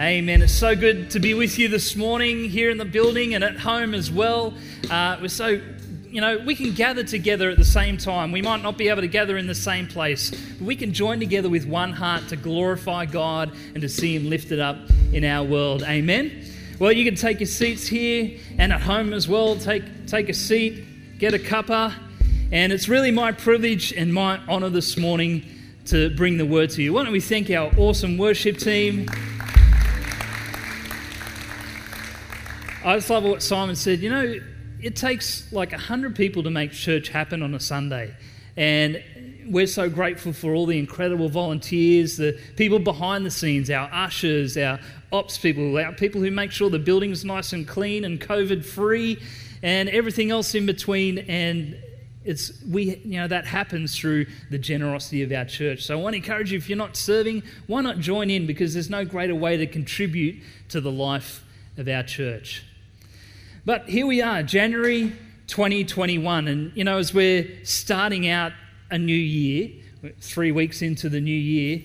Amen. It's so good to be with you this morning here in the building and at home as well. Uh, we're so, you know, we can gather together at the same time. We might not be able to gather in the same place, but we can join together with one heart to glorify God and to see Him lifted up in our world. Amen. Well, you can take your seats here and at home as well. Take, take a seat, get a cuppa. And it's really my privilege and my honor this morning to bring the word to you. Why don't we thank our awesome worship team? I just love what Simon said. You know, it takes like 100 people to make church happen on a Sunday. And we're so grateful for all the incredible volunteers, the people behind the scenes, our ushers, our ops people, our people who make sure the building's nice and clean and COVID free, and everything else in between. And it's we you know that happens through the generosity of our church. So I want to encourage you if you're not serving, why not join in because there's no greater way to contribute to the life of our church. But here we are, January 2021. And, you know, as we're starting out a new year, three weeks into the new year,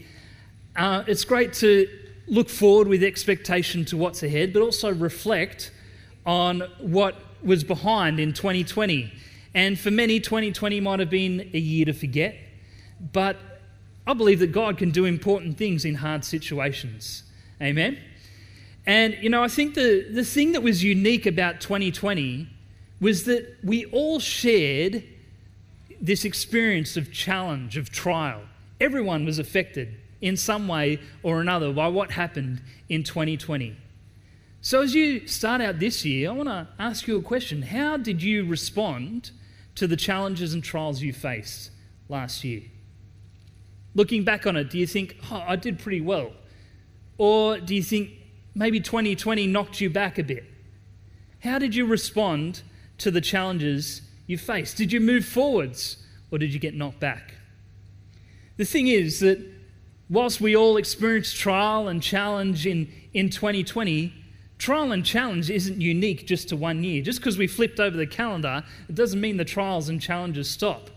uh, it's great to look forward with expectation to what's ahead, but also reflect on what was behind in 2020. And for many, 2020 might have been a year to forget, but I believe that God can do important things in hard situations. Amen? And, you know, I think the, the thing that was unique about 2020 was that we all shared this experience of challenge, of trial. Everyone was affected in some way or another by what happened in 2020. So, as you start out this year, I want to ask you a question. How did you respond to the challenges and trials you faced last year? Looking back on it, do you think, oh, I did pretty well? Or do you think, maybe 2020 knocked you back a bit. How did you respond to the challenges you faced? Did you move forwards or did you get knocked back? The thing is that whilst we all experienced trial and challenge in, in 2020, trial and challenge isn't unique just to one year. Just because we flipped over the calendar, it doesn't mean the trials and challenges stop.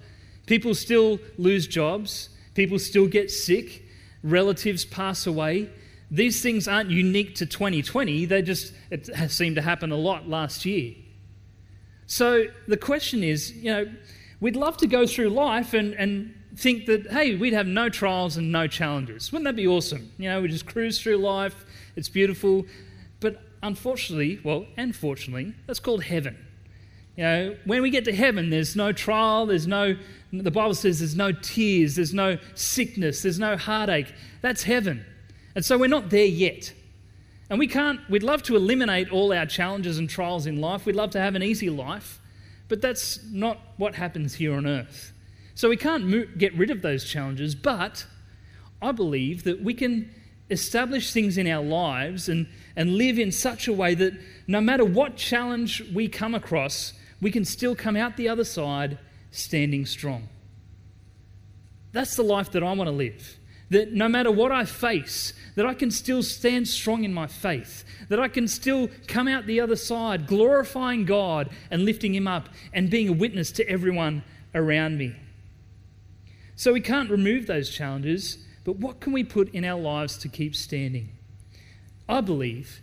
People still lose jobs, people still get sick, relatives pass away, these things aren't unique to 2020, they just it seemed to happen a lot last year. So the question is, you know, we'd love to go through life and, and think that, hey, we'd have no trials and no challenges. Wouldn't that be awesome? You know, we just cruise through life, it's beautiful. But unfortunately, well, unfortunately, that's called heaven. You know, when we get to heaven, there's no trial, there's no, the Bible says there's no tears, there's no sickness, there's no heartache. That's heaven. And so we're not there yet. And we can't, we'd love to eliminate all our challenges and trials in life. We'd love to have an easy life, but that's not what happens here on earth. So we can't mo- get rid of those challenges, but I believe that we can establish things in our lives and, and live in such a way that no matter what challenge we come across, we can still come out the other side standing strong. That's the life that I want to live that no matter what I face, that I can still stand strong in my faith, that I can still come out the other side glorifying God and lifting Him up and being a witness to everyone around me. So we can't remove those challenges, but what can we put in our lives to keep standing? I believe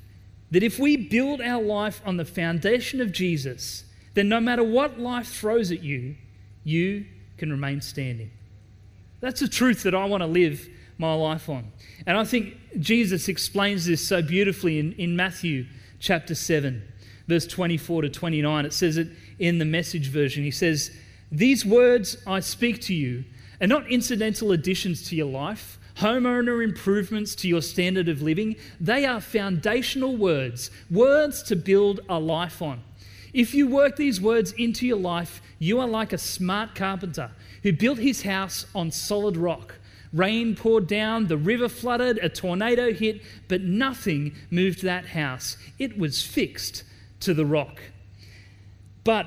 that if we build our life on the foundation of Jesus, then no matter what life throws at you, you can remain standing. That's a truth that I want to live my life on. And I think Jesus explains this so beautifully in, in Matthew chapter 7, verse 24 to 29. It says it in the message version. He says, These words I speak to you are not incidental additions to your life, homeowner improvements to your standard of living. They are foundational words, words to build a life on. If you work these words into your life, you are like a smart carpenter who built his house on solid rock. Rain poured down, the river flooded, a tornado hit, but nothing moved that house. It was fixed to the rock. But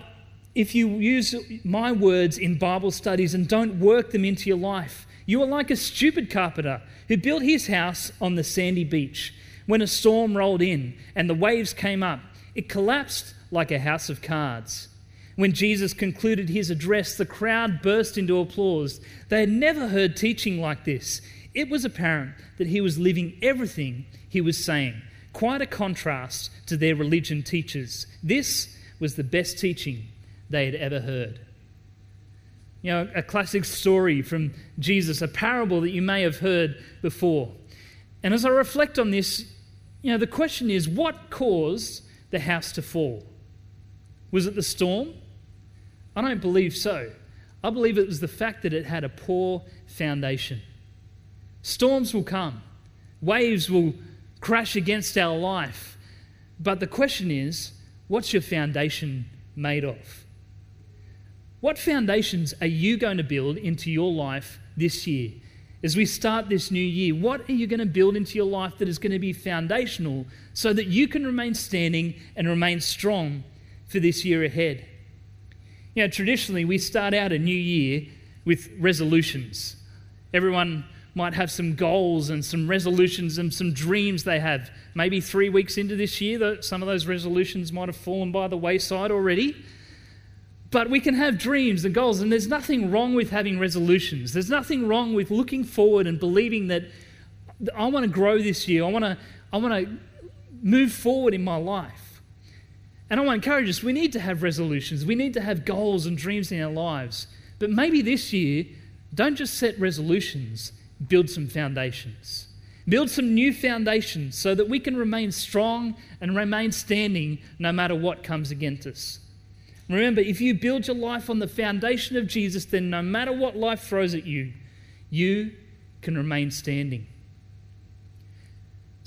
if you use my words in Bible studies and don't work them into your life, you are like a stupid carpenter who built his house on the sandy beach. When a storm rolled in and the waves came up, it collapsed like a house of cards. When Jesus concluded his address, the crowd burst into applause. They had never heard teaching like this. it was apparent that he was living everything he was saying. Quite a contrast to their religion teachers. This was the best teaching they had ever heard. You know, a classic story from Jesus, a parable that you may have heard before. And as I reflect on this, you know, the question is what caused the house to fall? Was it the storm? I don't believe so. I believe it was the fact that it had a poor foundation. Storms will come, waves will crash against our life. But the question is what's your foundation made of? What foundations are you going to build into your life this year? As we start this new year, what are you going to build into your life that is going to be foundational so that you can remain standing and remain strong for this year ahead? You know, traditionally, we start out a new year with resolutions. Everyone might have some goals and some resolutions and some dreams they have. Maybe three weeks into this year, some of those resolutions might have fallen by the wayside already. But we can have dreams and goals, and there's nothing wrong with having resolutions. There's nothing wrong with looking forward and believing that I want to grow this year. I want to, I want to move forward in my life. And I want to encourage us we need to have resolutions, we need to have goals and dreams in our lives. But maybe this year, don't just set resolutions, build some foundations. Build some new foundations so that we can remain strong and remain standing no matter what comes against us. Remember, if you build your life on the foundation of Jesus, then no matter what life throws at you, you can remain standing.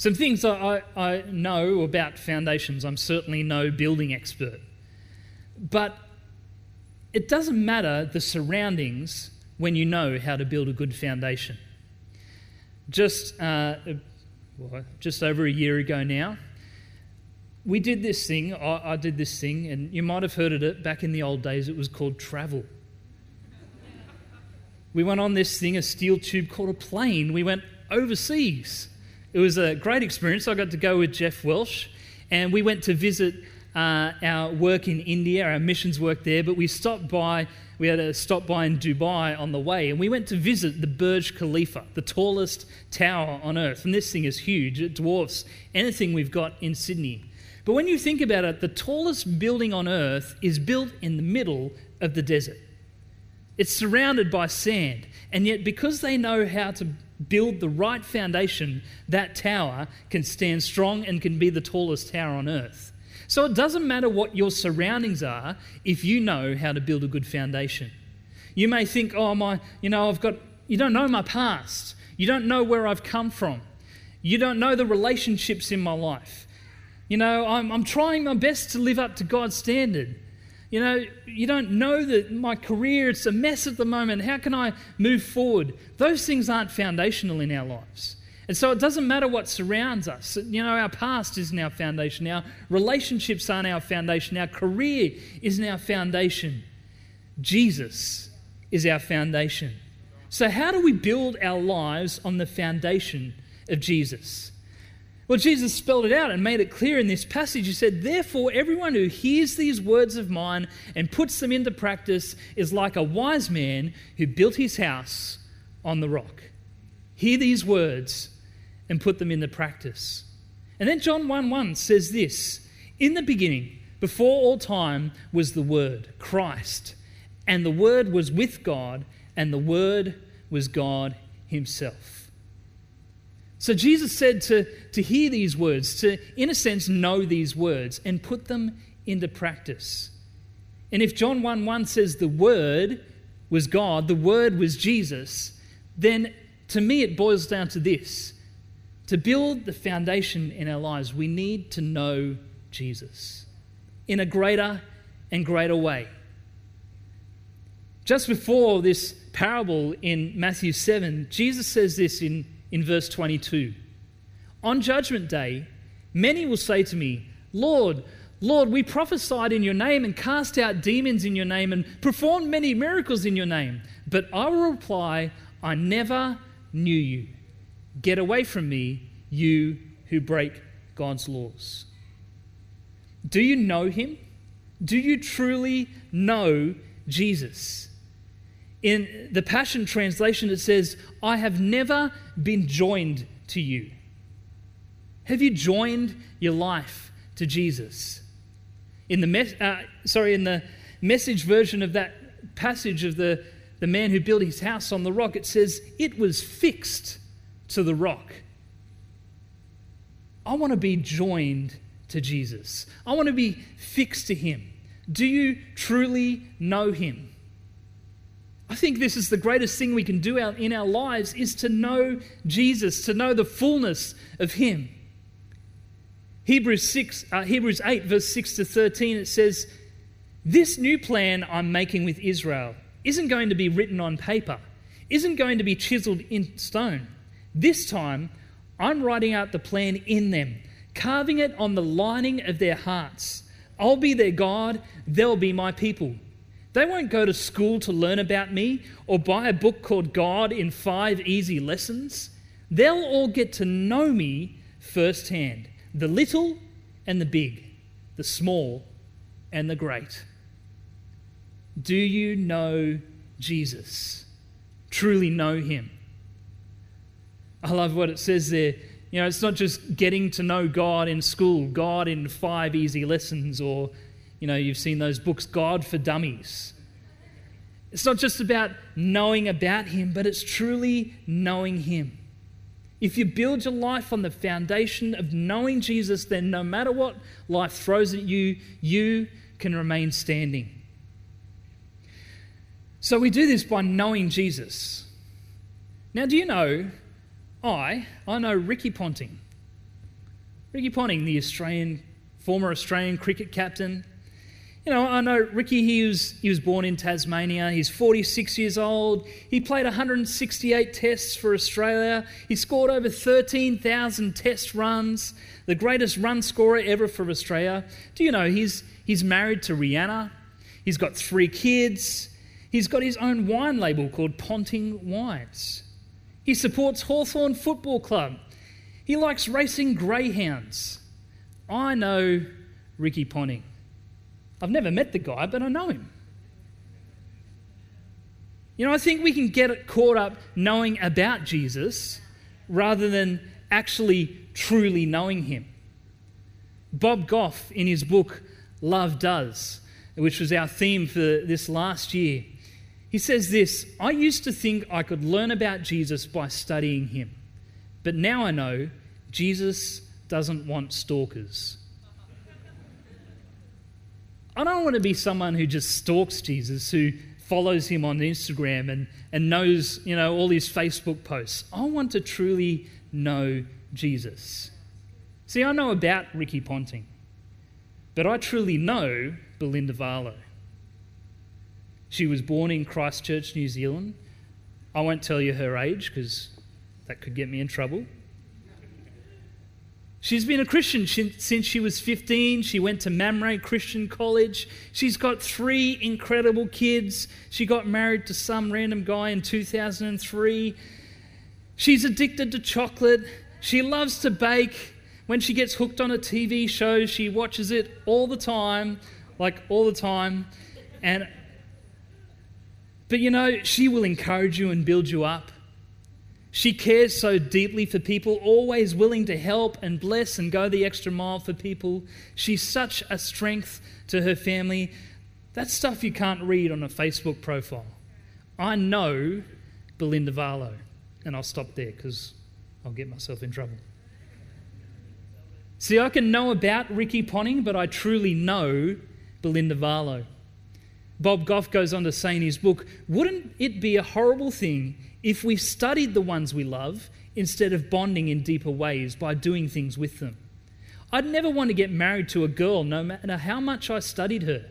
Some things I, I know about foundations. I'm certainly no building expert. But it doesn't matter the surroundings when you know how to build a good foundation. Just, uh, just over a year ago now, we did this thing, I, I, did this thing, and you might have heard of it back in the old days. It was called travel. we went on this thing, a steel tube called a plane. We went overseas. It was a great experience. I got to go with Jeff Welsh, and we went to visit uh, our work in India, our missions work there, but we stopped by, we had a stop by in Dubai on the way, and we went to visit the Burj Khalifa, the tallest tower on earth. And this thing is huge, it dwarfs anything we've got in Sydney. But when you think about it, the tallest building on earth is built in the middle of the desert. It's surrounded by sand. And yet, because they know how to build the right foundation, that tower can stand strong and can be the tallest tower on earth. So it doesn't matter what your surroundings are if you know how to build a good foundation. You may think, oh, my, you know, I've got, you don't know my past. You don't know where I've come from. You don't know the relationships in my life. You know, I'm, I'm trying my best to live up to God's standard. You know, you don't know that my career, it's a mess at the moment. How can I move forward? Those things aren't foundational in our lives. And so it doesn't matter what surrounds us. You know, our past isn't our foundation. Our relationships aren't our foundation. Our career isn't our foundation. Jesus is our foundation. So, how do we build our lives on the foundation of Jesus? Well, Jesus spelled it out and made it clear in this passage. He said, Therefore, everyone who hears these words of mine and puts them into practice is like a wise man who built his house on the rock. Hear these words and put them into practice. And then John 1 1 says this In the beginning, before all time, was the Word, Christ. And the Word was with God, and the Word was God Himself. So Jesus said to, to hear these words, to, in a sense, know these words and put them into practice. And if John 1 1 says the Word was God, the Word was Jesus, then to me it boils down to this. To build the foundation in our lives, we need to know Jesus in a greater and greater way. Just before this parable in Matthew 7, Jesus says this in in verse 22. On judgment day, many will say to me, Lord, Lord, we prophesied in your name and cast out demons in your name and performed many miracles in your name. But I will reply, I never knew you. Get away from me, you who break God's laws. Do you know him? Do you truly know Jesus? In the Passion Translation, it says, I have never been joined to you. Have you joined your life to Jesus? In the, uh, sorry, in the message version of that passage of the, the man who built his house on the rock, it says, It was fixed to the rock. I want to be joined to Jesus. I want to be fixed to him. Do you truly know him? I think this is the greatest thing we can do in our lives is to know Jesus, to know the fullness of him. Hebrews 6 uh, Hebrews 8 verse 6 to 13 it says this new plan I'm making with Israel isn't going to be written on paper, isn't going to be chiseled in stone. This time I'm writing out the plan in them, carving it on the lining of their hearts. I'll be their God, they'll be my people. They won't go to school to learn about me or buy a book called God in Five Easy Lessons. They'll all get to know me firsthand the little and the big, the small and the great. Do you know Jesus? Truly know him? I love what it says there. You know, it's not just getting to know God in school, God in five easy lessons, or, you know, you've seen those books, God for Dummies. It's not just about knowing about Him, but it's truly knowing Him. If you build your life on the foundation of knowing Jesus, then no matter what life throws at you, you can remain standing. So we do this by knowing Jesus. Now, do you know I, I know Ricky Ponting. Ricky Ponting, the Australian, former Australian cricket captain. You know, I know Ricky, he was, he was born in Tasmania. He's 46 years old. He played 168 tests for Australia. He scored over 13,000 test runs, the greatest run scorer ever for Australia. Do you know he's, he's married to Rianna? He's got three kids. He's got his own wine label called Ponting Wines. He supports Hawthorn Football Club. He likes racing greyhounds. I know Ricky Ponting. I've never met the guy, but I know him. You know, I think we can get caught up knowing about Jesus rather than actually truly knowing him. Bob Goff, in his book Love Does, which was our theme for this last year, he says this I used to think I could learn about Jesus by studying him, but now I know Jesus doesn't want stalkers. I don't want to be someone who just stalks Jesus, who follows him on Instagram and, and knows, you know, all his Facebook posts. I want to truly know Jesus. See, I know about Ricky Ponting, but I truly know Belinda Varlow. She was born in Christchurch, New Zealand. I won't tell you her age because that could get me in trouble. She's been a Christian since she was 15. She went to Mamre Christian College. She's got three incredible kids. She got married to some random guy in 2003. She's addicted to chocolate. She loves to bake. When she gets hooked on a TV show, she watches it all the time, like all the time. And but you know, she will encourage you and build you up. She cares so deeply for people, always willing to help and bless and go the extra mile for people. She's such a strength to her family. That's stuff you can't read on a Facebook profile. I know Belinda Varlow, and I'll stop there because I'll get myself in trouble. See, I can know about Ricky Ponting, but I truly know Belinda Varlow. Bob Goff goes on to say in his book Wouldn't it be a horrible thing if we studied the ones we love instead of bonding in deeper ways by doing things with them? I'd never want to get married to a girl no matter how much I studied her.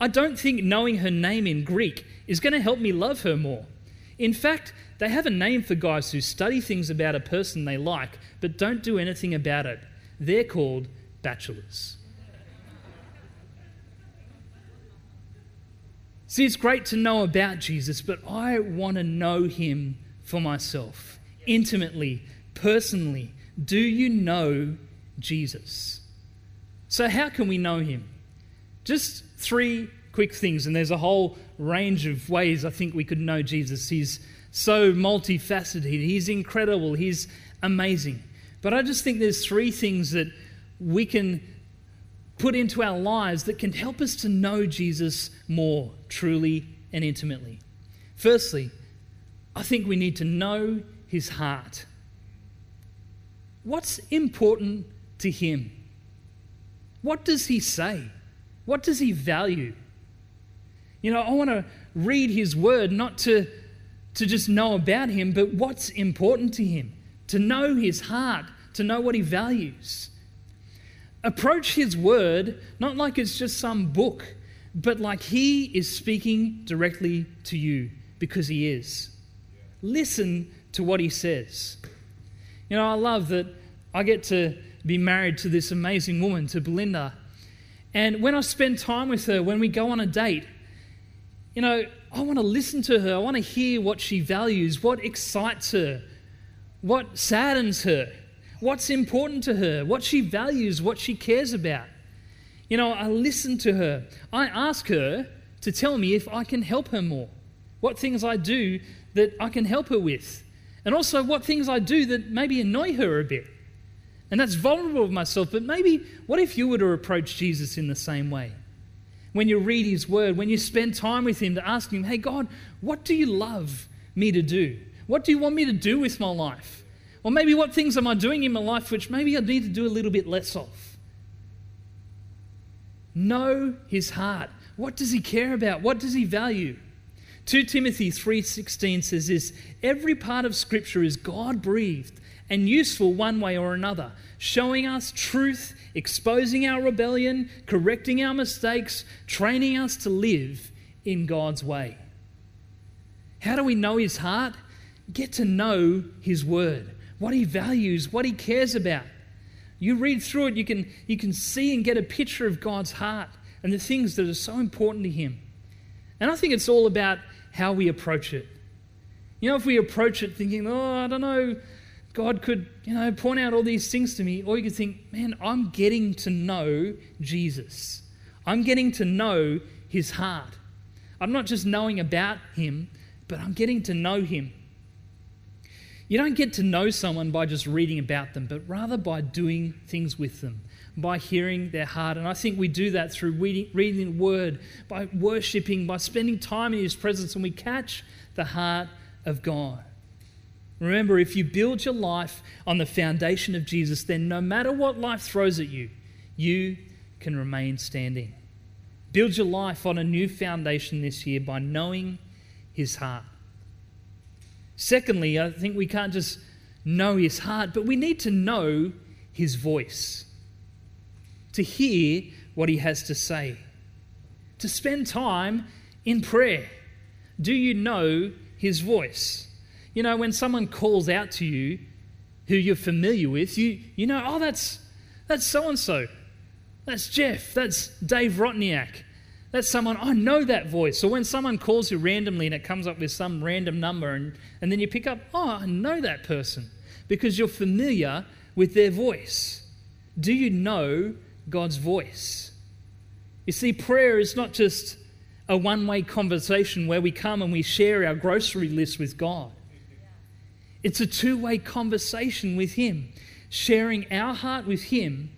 I don't think knowing her name in Greek is going to help me love her more. In fact, they have a name for guys who study things about a person they like but don't do anything about it. They're called bachelors. See, it's great to know about Jesus, but I want to know him for myself, intimately, personally. Do you know Jesus? So, how can we know him? Just three quick things, and there's a whole range of ways I think we could know Jesus. He's so multifaceted, he's incredible, he's amazing. But I just think there's three things that we can put into our lives that can help us to know Jesus more truly and intimately. Firstly, I think we need to know his heart. What's important to him? What does he say? What does he value? You know, I want to read his word not to, to just know about him, but what's important to him, to know his heart, to know what he values. Approach his word not like it's just some book, but like he is speaking directly to you because he is. Listen to what he says. You know, I love that I get to be married to this amazing woman, to Belinda. And when I spend time with her, when we go on a date, you know, I want to listen to her. I want to hear what she values, what excites her, what saddens her, what's important to her, what she values, what she cares about. You know, I listen to her. I ask her to tell me if I can help her more, what things I do that I can help her with, and also what things I do that maybe annoy her a bit. And that's vulnerable of myself, but maybe what if you were to approach Jesus in the same way? When you read his word, when you spend time with him to ask him, hey, God, what do you love me to do? What do you want me to do with my life? Or maybe what things am I doing in my life which maybe I need to do a little bit less of? Know his heart. What does he care about? What does he value? 2 Timothy 3:16 says this, every part of scripture is God-breathed and useful one way or another, showing us truth, exposing our rebellion, correcting our mistakes, training us to live in God's way. How do we know his heart? Get to know his word, what he values, what he cares about. You read through it, you can, you can see and get a picture of God's heart and the things that are so important to him. And I think it's all about how we approach it. You know, if we approach it thinking, oh, I don't know, God could, you know, point out all these things to me, or you could think, man, I'm getting to know Jesus. I'm getting to know his heart. I'm not just knowing about him, but I'm getting to know him. You don't get to know someone by just reading about them, but rather by doing things with them, by hearing their heart. And I think we do that through reading, reading the word, by worshiping, by spending time in his presence, and we catch the heart of God. Remember, if you build your life on the foundation of Jesus, then no matter what life throws at you, you can remain standing. Build your life on a new foundation this year by knowing his heart. Secondly, I think we can't just know his heart, but we need to know his voice, to hear what he has to say, to spend time in prayer. Do you know his voice? You know, when someone calls out to you who you're familiar with, you, you know, oh, that's, that's so and so. That's Jeff. That's Dave Rotniak. That's someone, I know that voice. So when someone calls you randomly and it comes up with some random number, and, and then you pick up, oh, I know that person because you're familiar with their voice. Do you know God's voice? You see, prayer is not just a one way conversation where we come and we share our grocery list with God. It's a two way conversation with Him, sharing our heart with Him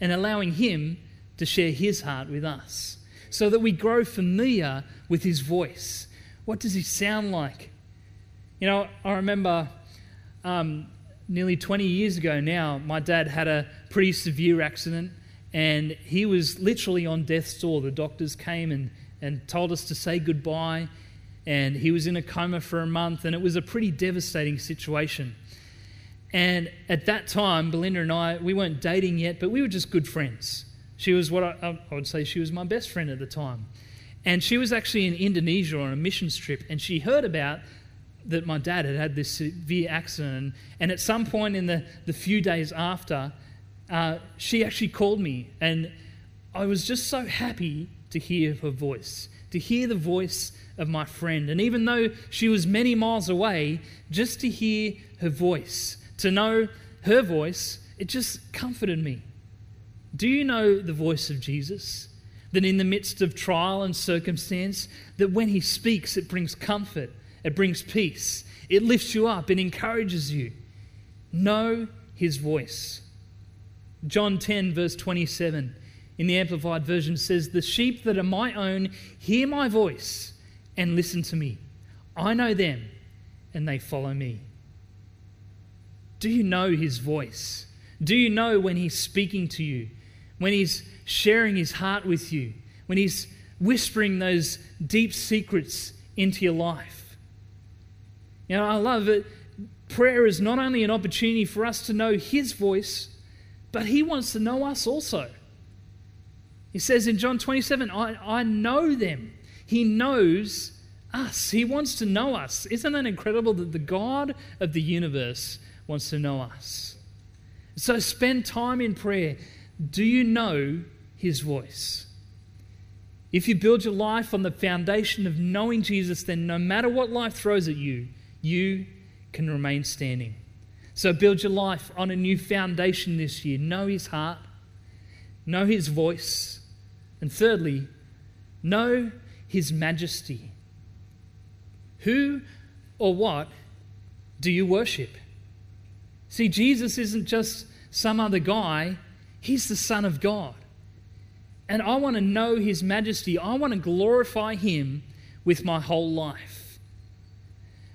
and allowing Him to share His heart with us so that we grow familiar with his voice. What does he sound like? You know, I remember um, nearly 20 years ago now, my dad had a pretty severe accident and he was literally on death's door. The doctors came and, and told us to say goodbye, and he was in a coma for a month, and it was a pretty devastating situation. And at that time, Belinda and I, we weren't dating yet, but we were just good friends. She was what I, I would say she was my best friend at the time. And she was actually in Indonesia on a mission trip, and she heard about that my dad had had this severe accident. And at some point in the, the few days after, uh, she actually called me, and I was just so happy to hear her voice, to hear the voice of my friend. And even though she was many miles away, just to hear her voice, to know her voice, it just comforted me. Do you know the voice of Jesus? that in the midst of trial and circumstance, that when He speaks, it brings comfort, it brings peace, it lifts you up, it encourages you. Know His voice. John 10, verse 27 in the Amplified Version says, The sheep that are my own hear my voice and listen to me. I know them and they follow me. Do you know his voice? Do you know when he's speaking to you? When he's sharing his heart with you? When he's whispering those deep secrets into your life? You know, I love it. Prayer is not only an opportunity for us to know his voice, but he wants to know us also. He says in John 27, I, I know them. He knows us. He wants to know us. Isn't that incredible that the God of the universe wants to know us? So spend time in prayer. Do you know his voice? If you build your life on the foundation of knowing Jesus, then no matter what life throws at you, you can remain standing. So build your life on a new foundation this year. Know his heart, know his voice, and thirdly, know his majesty. Who or what do you worship? See, Jesus isn't just some other guy, he's the Son of God. And I want to know his majesty. I want to glorify him with my whole life.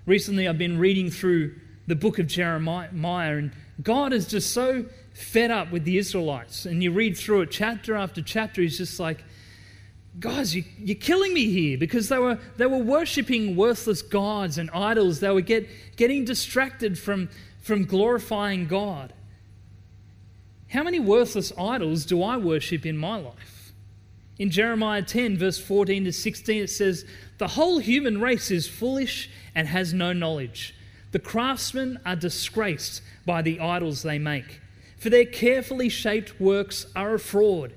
Recently, I've been reading through the book of Jeremiah, and God is just so fed up with the Israelites. And you read through it chapter after chapter, he's just like, guys, you, are killing me here because they were, they were worshipping worthless gods and idols. They were get, getting distracted from, from glorifying God. How many worthless idols do I worship in my life? In Jeremiah 10, verse 14 to 16, it says, The whole human race is foolish and has no knowledge. The craftsmen are disgraced by the idols they make for their carefully shaped works are a fraud.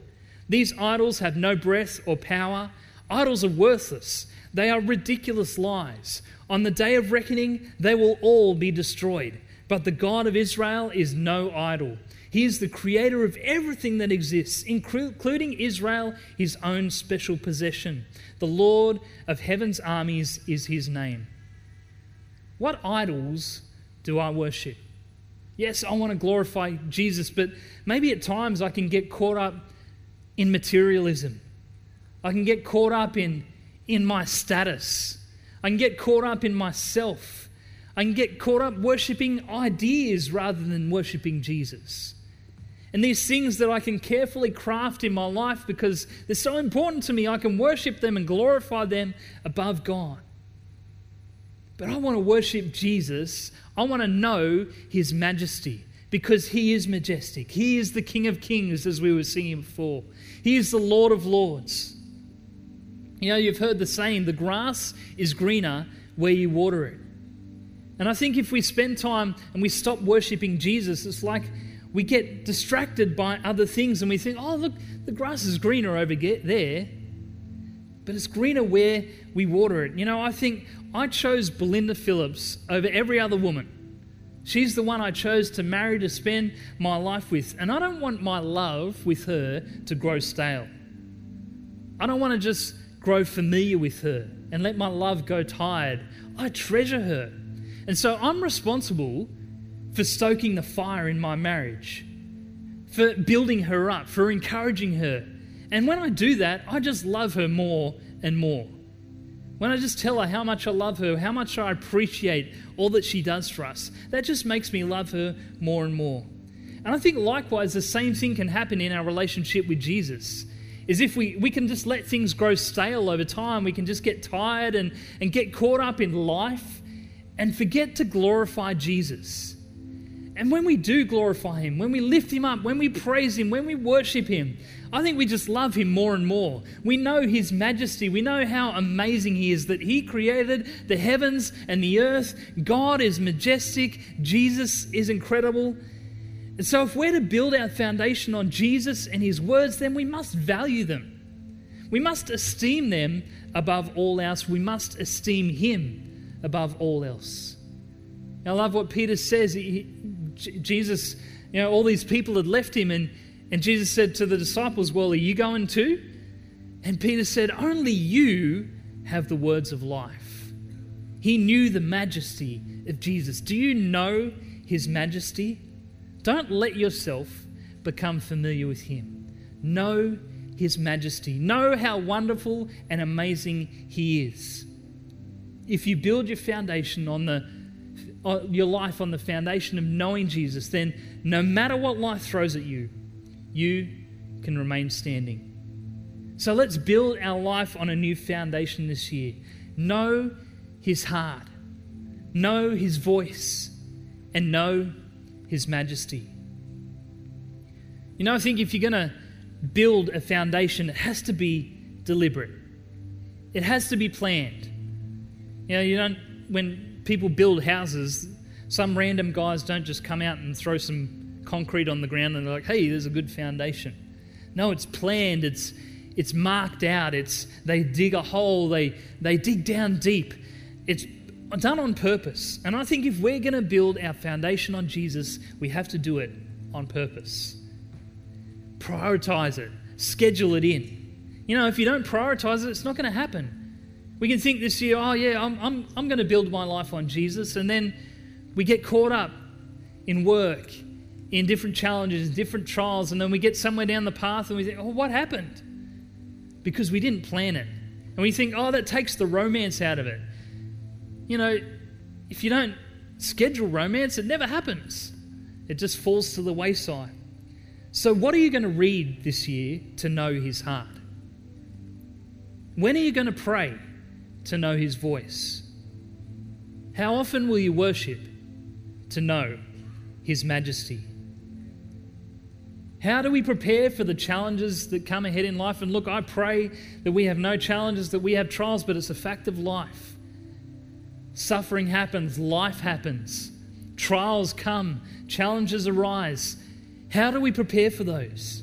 These idols have no breath or power. Idols are worthless. They are ridiculous lies. On the day of reckoning, they will all be destroyed. But the God of Israel is no idol. He is the creator of everything that exists, including Israel, his own special possession. The Lord of heaven's armies is his name. What idols do I worship? Yes, I want to glorify Jesus, but maybe at times I can get caught up in materialism. I can get caught up in, in my status. I can get caught up in myself. I can get caught up worshiping ideas rather than worshiping Jesus. And these things that I can carefully craft in my life because they're so important to me, I can worship them and glorify them above God. But I want to worship Jesus. I want to know his majesty because he is majestic. He is the King of Kings, as we were singing before. He is the Lord of Lords. You know, you've heard the saying, the grass is greener where you water it. And I think if we spend time and we stop worshiping Jesus, it's like we get distracted by other things and we think, oh, look, the grass is greener over there. But it's greener where we water it. You know, I think I chose Belinda Phillips over every other woman. She's the one I chose to marry to spend my life with. And I don't want my love with her to grow stale. I don't want to just grow familiar with her and let my love go tired. I treasure her. And so I'm responsible for stoking the fire in my marriage, for building her up, for encouraging her. And when I do that, I just love her more and more. When I just tell her how much I love her, how much I appreciate all that she does for us, that just makes me love her more and more. And I think likewise, the same thing can happen in our relationship with Jesus. Is if we, we can just let things grow stale over time, we can just get tired and, and get caught up in life and forget to glorify Jesus. And when we do glorify Him, when we lift Him up, when we praise Him, when we worship Him, I think we just love Him more and more. We know His majesty. We know how amazing He is, that He created the heavens and the earth. God is majestic. Jesus is incredible. And so, if we're to build our foundation on Jesus and His words, then we must value them. We must esteem them above all else. We must esteem Him above all else. I love what Peter says. He, Jesus, you know, all these people had left him, and, and Jesus said to the disciples, Well, are you going too? And Peter said, Only you have the words of life. He knew the majesty of Jesus. Do you know his majesty? Don't let yourself become familiar with him. Know his majesty. Know how wonderful and amazing he is. If you build your foundation on the your life on the foundation of knowing Jesus, then no matter what life throws at you, you can remain standing. So let's build our life on a new foundation this year. Know his heart, know his voice, and know his majesty. You know, I think if you're going to build a foundation, it has to be deliberate. It has to be planned. You know, you don't when people build houses, some random guys don't just come out and throw some concrete on the ground and they're like, "Hey, there's a good foundation." No, it's planned. It's it's marked out. It's they dig a hole. They they dig down deep. It's done on purpose. And I think if we're going to build our foundation on Jesus, we have to do it on purpose. Prioritize it. Schedule it in. You know, if you don't prioritize it, it's not going to happen. We can think this year, oh, yeah, I'm, I'm, I'm going to build my life on Jesus. And then we get caught up in work, in different challenges, different trials. And then we get somewhere down the path and we think, oh, what happened? Because we didn't plan it. And we think, oh, that takes the romance out of it. You know, if you don't schedule romance, it never happens, it just falls to the wayside. So, what are you going to read this year to know his heart? When are you going to pray to know his voice? How often will you worship to know his majesty? How do we prepare for the challenges that come ahead in life? And look, I pray that we have no challenges, that we have trials, but it's a fact of life. Suffering happens, life happens, trials come, challenges arise. How do we prepare for those?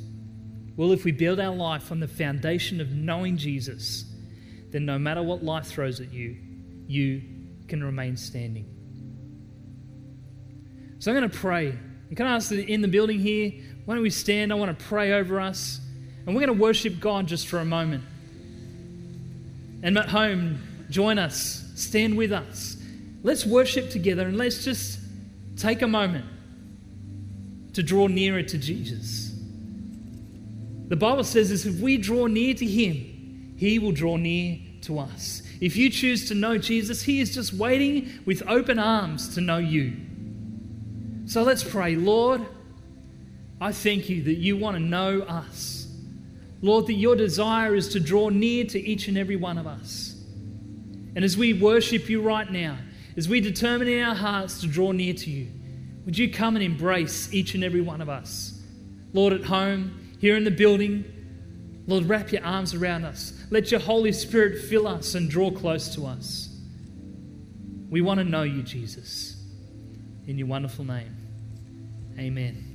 Well, if we build our life on the foundation of knowing Jesus, then no matter what life throws at you, you can remain standing. So I'm going to pray. And can I ask in the building here, why don't we stand? I want to pray over us. And we're going to worship God just for a moment. And at home, join us stand with us. Let's worship together and let's just take a moment to draw nearer to Jesus. The Bible says this if we draw near to Him, He will draw near to us. If you choose to know Jesus, He is just waiting with open arms to know you. So let's pray. Lord, I thank you that you want to know us. Lord, that your desire is to draw near to each and every one of us. And as we worship you right now, as we determine in our hearts to draw near to you, would you come and embrace each and every one of us? Lord, at home, here in the building, Lord, wrap your arms around us. Let your Holy Spirit fill us and draw close to us. We want to know you, Jesus. In your wonderful name, amen.